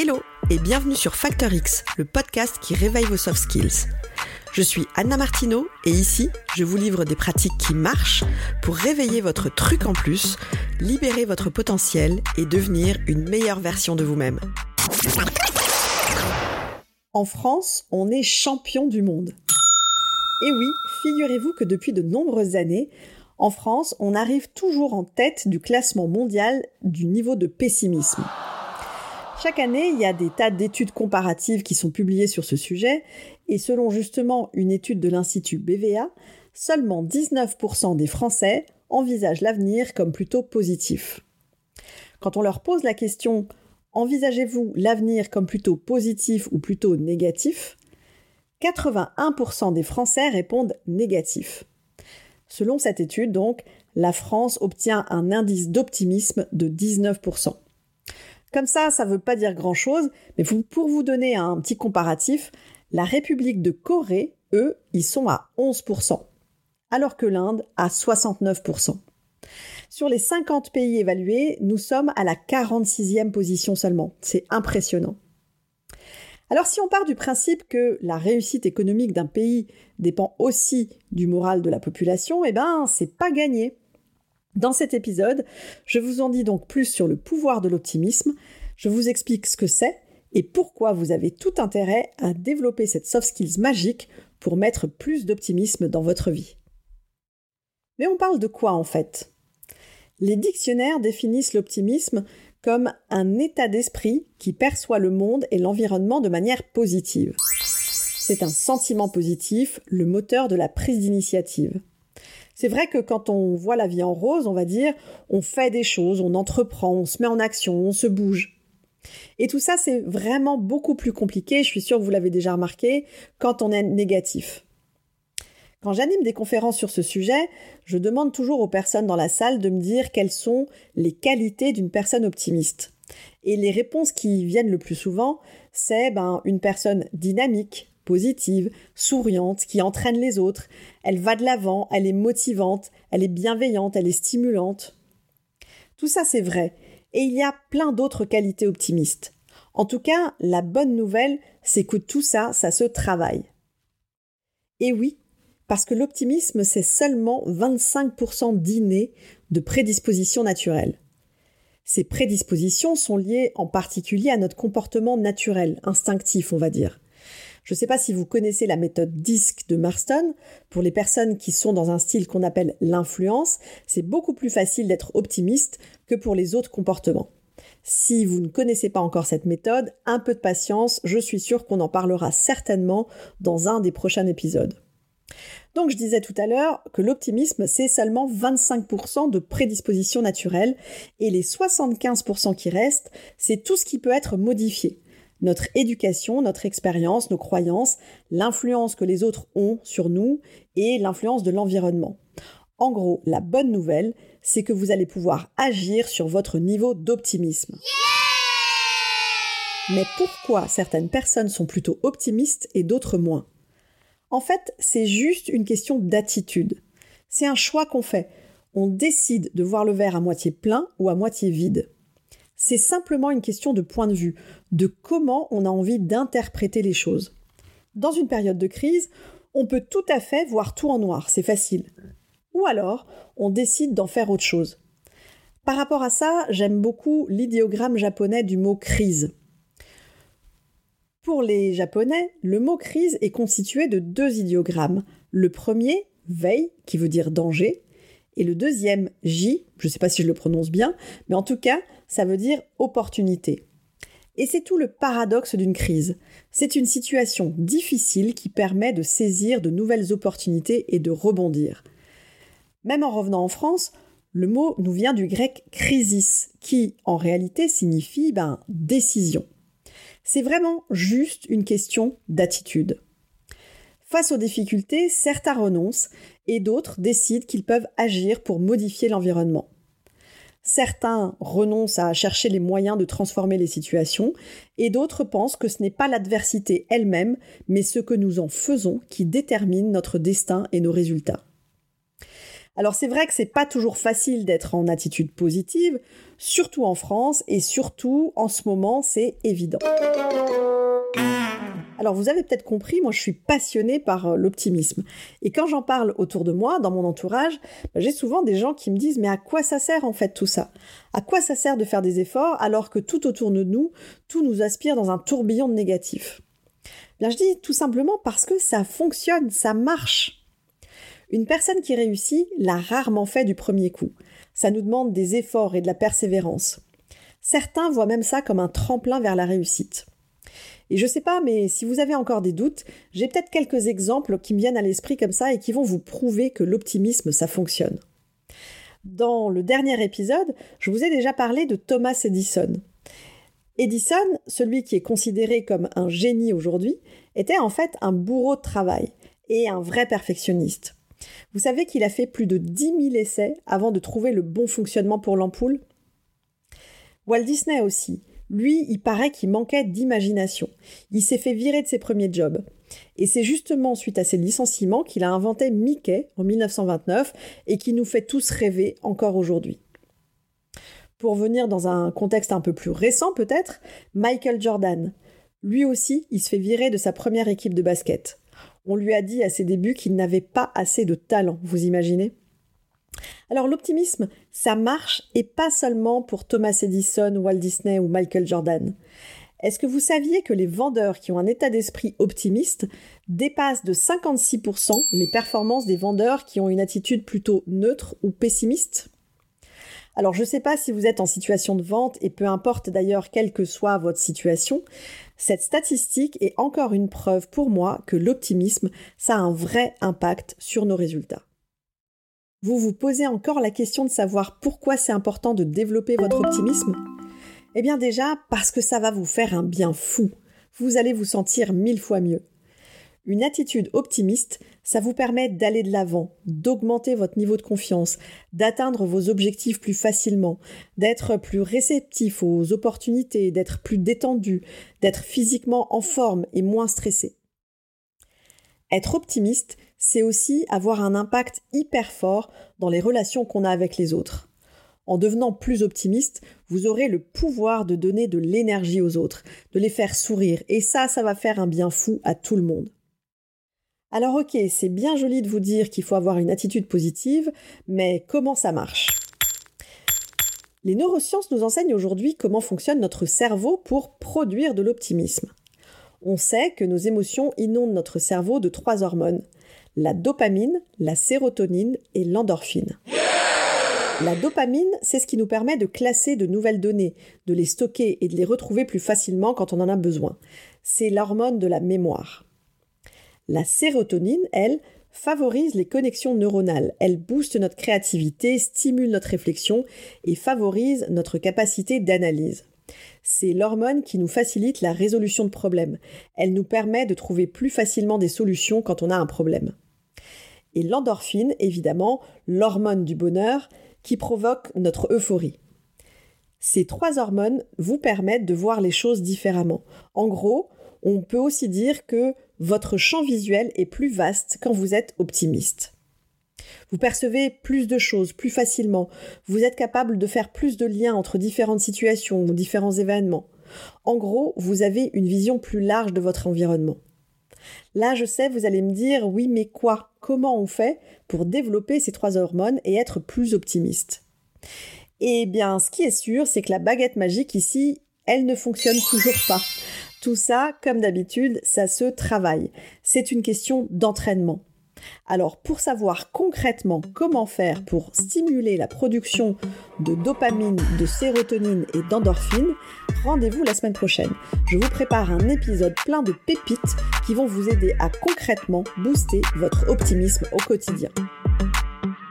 Hello et bienvenue sur Factor X, le podcast qui réveille vos soft skills. Je suis Anna Martineau et ici, je vous livre des pratiques qui marchent pour réveiller votre truc en plus, libérer votre potentiel et devenir une meilleure version de vous-même. En France, on est champion du monde. Et oui, figurez-vous que depuis de nombreuses années, en France, on arrive toujours en tête du classement mondial du niveau de pessimisme. Chaque année, il y a des tas d'études comparatives qui sont publiées sur ce sujet, et selon justement une étude de l'Institut BVA, seulement 19% des Français envisagent l'avenir comme plutôt positif. Quand on leur pose la question Envisagez-vous l'avenir comme plutôt positif ou plutôt négatif? 81% des Français répondent négatif. Selon cette étude, donc, la France obtient un indice d'optimisme de 19%. Comme ça, ça ne veut pas dire grand-chose, mais pour vous donner un petit comparatif, la République de Corée, eux, ils sont à 11%, alors que l'Inde à 69%. Sur les 50 pays évalués, nous sommes à la 46e position seulement. C'est impressionnant. Alors si on part du principe que la réussite économique d'un pays dépend aussi du moral de la population, eh ben c'est pas gagné. Dans cet épisode, je vous en dis donc plus sur le pouvoir de l'optimisme, je vous explique ce que c'est et pourquoi vous avez tout intérêt à développer cette soft skills magique pour mettre plus d'optimisme dans votre vie. Mais on parle de quoi en fait? Les dictionnaires définissent l'optimisme comme un état d'esprit qui perçoit le monde et l'environnement de manière positive. C'est un sentiment positif, le moteur de la prise d'initiative. C'est vrai que quand on voit la vie en rose, on va dire, on fait des choses, on entreprend, on se met en action, on se bouge. Et tout ça, c'est vraiment beaucoup plus compliqué, je suis sûre que vous l'avez déjà remarqué, quand on est négatif. Quand j'anime des conférences sur ce sujet, je demande toujours aux personnes dans la salle de me dire quelles sont les qualités d'une personne optimiste. Et les réponses qui viennent le plus souvent, c'est ben, une personne dynamique, positive, souriante, qui entraîne les autres, elle va de l'avant, elle est motivante, elle est bienveillante, elle est stimulante. Tout ça c'est vrai, et il y a plein d'autres qualités optimistes. En tout cas, la bonne nouvelle, c'est que tout ça, ça se travaille. Et oui, parce que l'optimisme, c'est seulement 25% d'inné de prédisposition naturelle. Ces prédispositions sont liées en particulier à notre comportement naturel, instinctif, on va dire. Je ne sais pas si vous connaissez la méthode DISC de Marston. Pour les personnes qui sont dans un style qu'on appelle l'influence, c'est beaucoup plus facile d'être optimiste que pour les autres comportements. Si vous ne connaissez pas encore cette méthode, un peu de patience, je suis sûre qu'on en parlera certainement dans un des prochains épisodes. Donc je disais tout à l'heure que l'optimisme, c'est seulement 25% de prédisposition naturelle et les 75% qui restent, c'est tout ce qui peut être modifié. Notre éducation, notre expérience, nos croyances, l'influence que les autres ont sur nous et l'influence de l'environnement. En gros, la bonne nouvelle, c'est que vous allez pouvoir agir sur votre niveau d'optimisme. Mais pourquoi certaines personnes sont plutôt optimistes et d'autres moins? En fait, c'est juste une question d'attitude. C'est un choix qu'on fait. On décide de voir le verre à moitié plein ou à moitié vide. C'est simplement une question de point de vue, de comment on a envie d'interpréter les choses. Dans une période de crise, on peut tout à fait voir tout en noir, c'est facile. Ou alors, on décide d'en faire autre chose. Par rapport à ça, j'aime beaucoup l'idéogramme japonais du mot crise. Pour les Japonais, le mot crise est constitué de deux idéogrammes. Le premier, veille, qui veut dire danger, et le deuxième, ji, je ne sais pas si je le prononce bien, mais en tout cas, ça veut dire opportunité. Et c'est tout le paradoxe d'une crise. C'est une situation difficile qui permet de saisir de nouvelles opportunités et de rebondir. Même en revenant en France, le mot nous vient du grec crisis, qui en réalité signifie ben, décision. C'est vraiment juste une question d'attitude. Face aux difficultés, certains renoncent et d'autres décident qu'ils peuvent agir pour modifier l'environnement. Certains renoncent à chercher les moyens de transformer les situations et d'autres pensent que ce n'est pas l'adversité elle-même, mais ce que nous en faisons qui détermine notre destin et nos résultats. Alors c'est vrai que c'est pas toujours facile d'être en attitude positive, surtout en France et surtout en ce moment, c'est évident. Alors vous avez peut-être compris, moi je suis passionnée par euh, l'optimisme. Et quand j'en parle autour de moi, dans mon entourage, bah, j'ai souvent des gens qui me disent mais à quoi ça sert en fait tout ça? À quoi ça sert de faire des efforts alors que tout autour de nous, tout nous aspire dans un tourbillon de négatif Bien je dis tout simplement parce que ça fonctionne, ça marche. Une personne qui réussit l'a rarement fait du premier coup. Ça nous demande des efforts et de la persévérance. Certains voient même ça comme un tremplin vers la réussite. Et je sais pas, mais si vous avez encore des doutes, j'ai peut-être quelques exemples qui me viennent à l'esprit comme ça et qui vont vous prouver que l'optimisme, ça fonctionne. Dans le dernier épisode, je vous ai déjà parlé de Thomas Edison. Edison, celui qui est considéré comme un génie aujourd'hui, était en fait un bourreau de travail et un vrai perfectionniste. Vous savez qu'il a fait plus de 10 000 essais avant de trouver le bon fonctionnement pour l'ampoule? Walt Disney aussi. Lui, il paraît qu'il manquait d'imagination. Il s'est fait virer de ses premiers jobs. Et c'est justement suite à ses licenciements qu'il a inventé Mickey en 1929 et qui nous fait tous rêver encore aujourd'hui. Pour venir dans un contexte un peu plus récent peut-être, Michael Jordan. Lui aussi, il se fait virer de sa première équipe de basket. On lui a dit à ses débuts qu'il n'avait pas assez de talent, vous imaginez? Alors l'optimisme, ça marche et pas seulement pour Thomas Edison, Walt Disney ou Michael Jordan. Est-ce que vous saviez que les vendeurs qui ont un état d'esprit optimiste dépassent de 56% les performances des vendeurs qui ont une attitude plutôt neutre ou pessimiste? Alors je ne sais pas si vous êtes en situation de vente et peu importe d'ailleurs quelle que soit votre situation, cette statistique est encore une preuve pour moi que l'optimisme, ça a un vrai impact sur nos résultats. Vous vous posez encore la question de savoir pourquoi c'est important de développer votre optimisme? Eh bien déjà parce que ça va vous faire un bien fou. Vous allez vous sentir mille fois mieux. Une attitude optimiste, ça vous permet d'aller de l'avant, d'augmenter votre niveau de confiance, d'atteindre vos objectifs plus facilement, d'être plus réceptif aux opportunités, d'être plus détendu, d'être physiquement en forme et moins stressé. Être optimiste, c'est aussi avoir un impact hyper fort dans les relations qu'on a avec les autres. En devenant plus optimiste, vous aurez le pouvoir de donner de l'énergie aux autres, de les faire sourire, et ça, ça va faire un bien fou à tout le monde. Alors ok, c'est bien joli de vous dire qu'il faut avoir une attitude positive, mais comment ça marche? Les neurosciences nous enseignent aujourd'hui comment fonctionne notre cerveau pour produire de l'optimisme. On sait que nos émotions inondent notre cerveau de trois hormones la dopamine, la sérotonine et l'endorphine. La dopamine, c'est ce qui nous permet de classer de nouvelles données, de les stocker et de les retrouver plus facilement quand on en a besoin. C'est l'hormone de la mémoire. La sérotonine, elle, favorise les connexions neuronales. Elle booste notre créativité, stimule notre réflexion et favorise notre capacité d'analyse. C'est l'hormone qui nous facilite la résolution de problèmes. Elle nous permet de trouver plus facilement des solutions quand on a un problème et l'endorphine, évidemment, l'hormone du bonheur, qui provoque notre euphorie. Ces trois hormones vous permettent de voir les choses différemment. En gros, on peut aussi dire que votre champ visuel est plus vaste quand vous êtes optimiste. Vous percevez plus de choses plus facilement, vous êtes capable de faire plus de liens entre différentes situations ou différents événements. En gros, vous avez une vision plus large de votre environnement. Là, je sais, vous allez me dire, oui, mais quoi? Comment on fait pour développer ces trois hormones et être plus optimiste? Eh bien, ce qui est sûr, c'est que la baguette magique ici, elle ne fonctionne toujours pas. Tout ça, comme d'habitude, ça se travaille. C'est une question d'entraînement. Alors pour savoir concrètement comment faire pour stimuler la production de dopamine, de sérotonine et d'endorphine, rendez-vous la semaine prochaine. Je vous prépare un épisode plein de pépites qui vont vous aider à concrètement booster votre optimisme au quotidien.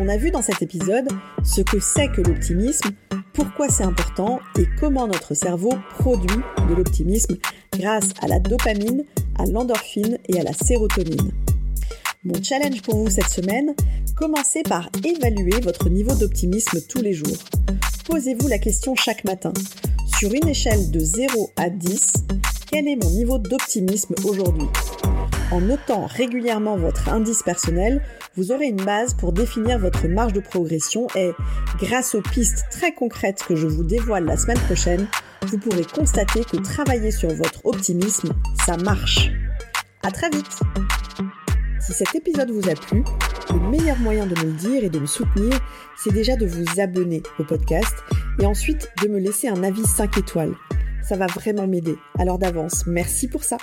On a vu dans cet épisode ce que c'est que l'optimisme, pourquoi c'est important et comment notre cerveau produit de l'optimisme grâce à la dopamine, à l'endorphine et à la sérotonine. Mon challenge pour vous cette semaine, commencez par évaluer votre niveau d'optimisme tous les jours. Posez-vous la question chaque matin. Sur une échelle de 0 à 10, quel est mon niveau d'optimisme aujourd'hui? En notant régulièrement votre indice personnel, vous aurez une base pour définir votre marge de progression et, grâce aux pistes très concrètes que je vous dévoile la semaine prochaine, vous pourrez constater que travailler sur votre optimisme, ça marche. À très vite! Si cet épisode vous a plu, le meilleur moyen de me le dire et de me soutenir, c'est déjà de vous abonner au podcast et ensuite de me laisser un avis 5 étoiles. Ça va vraiment m'aider. Alors d'avance, merci pour ça.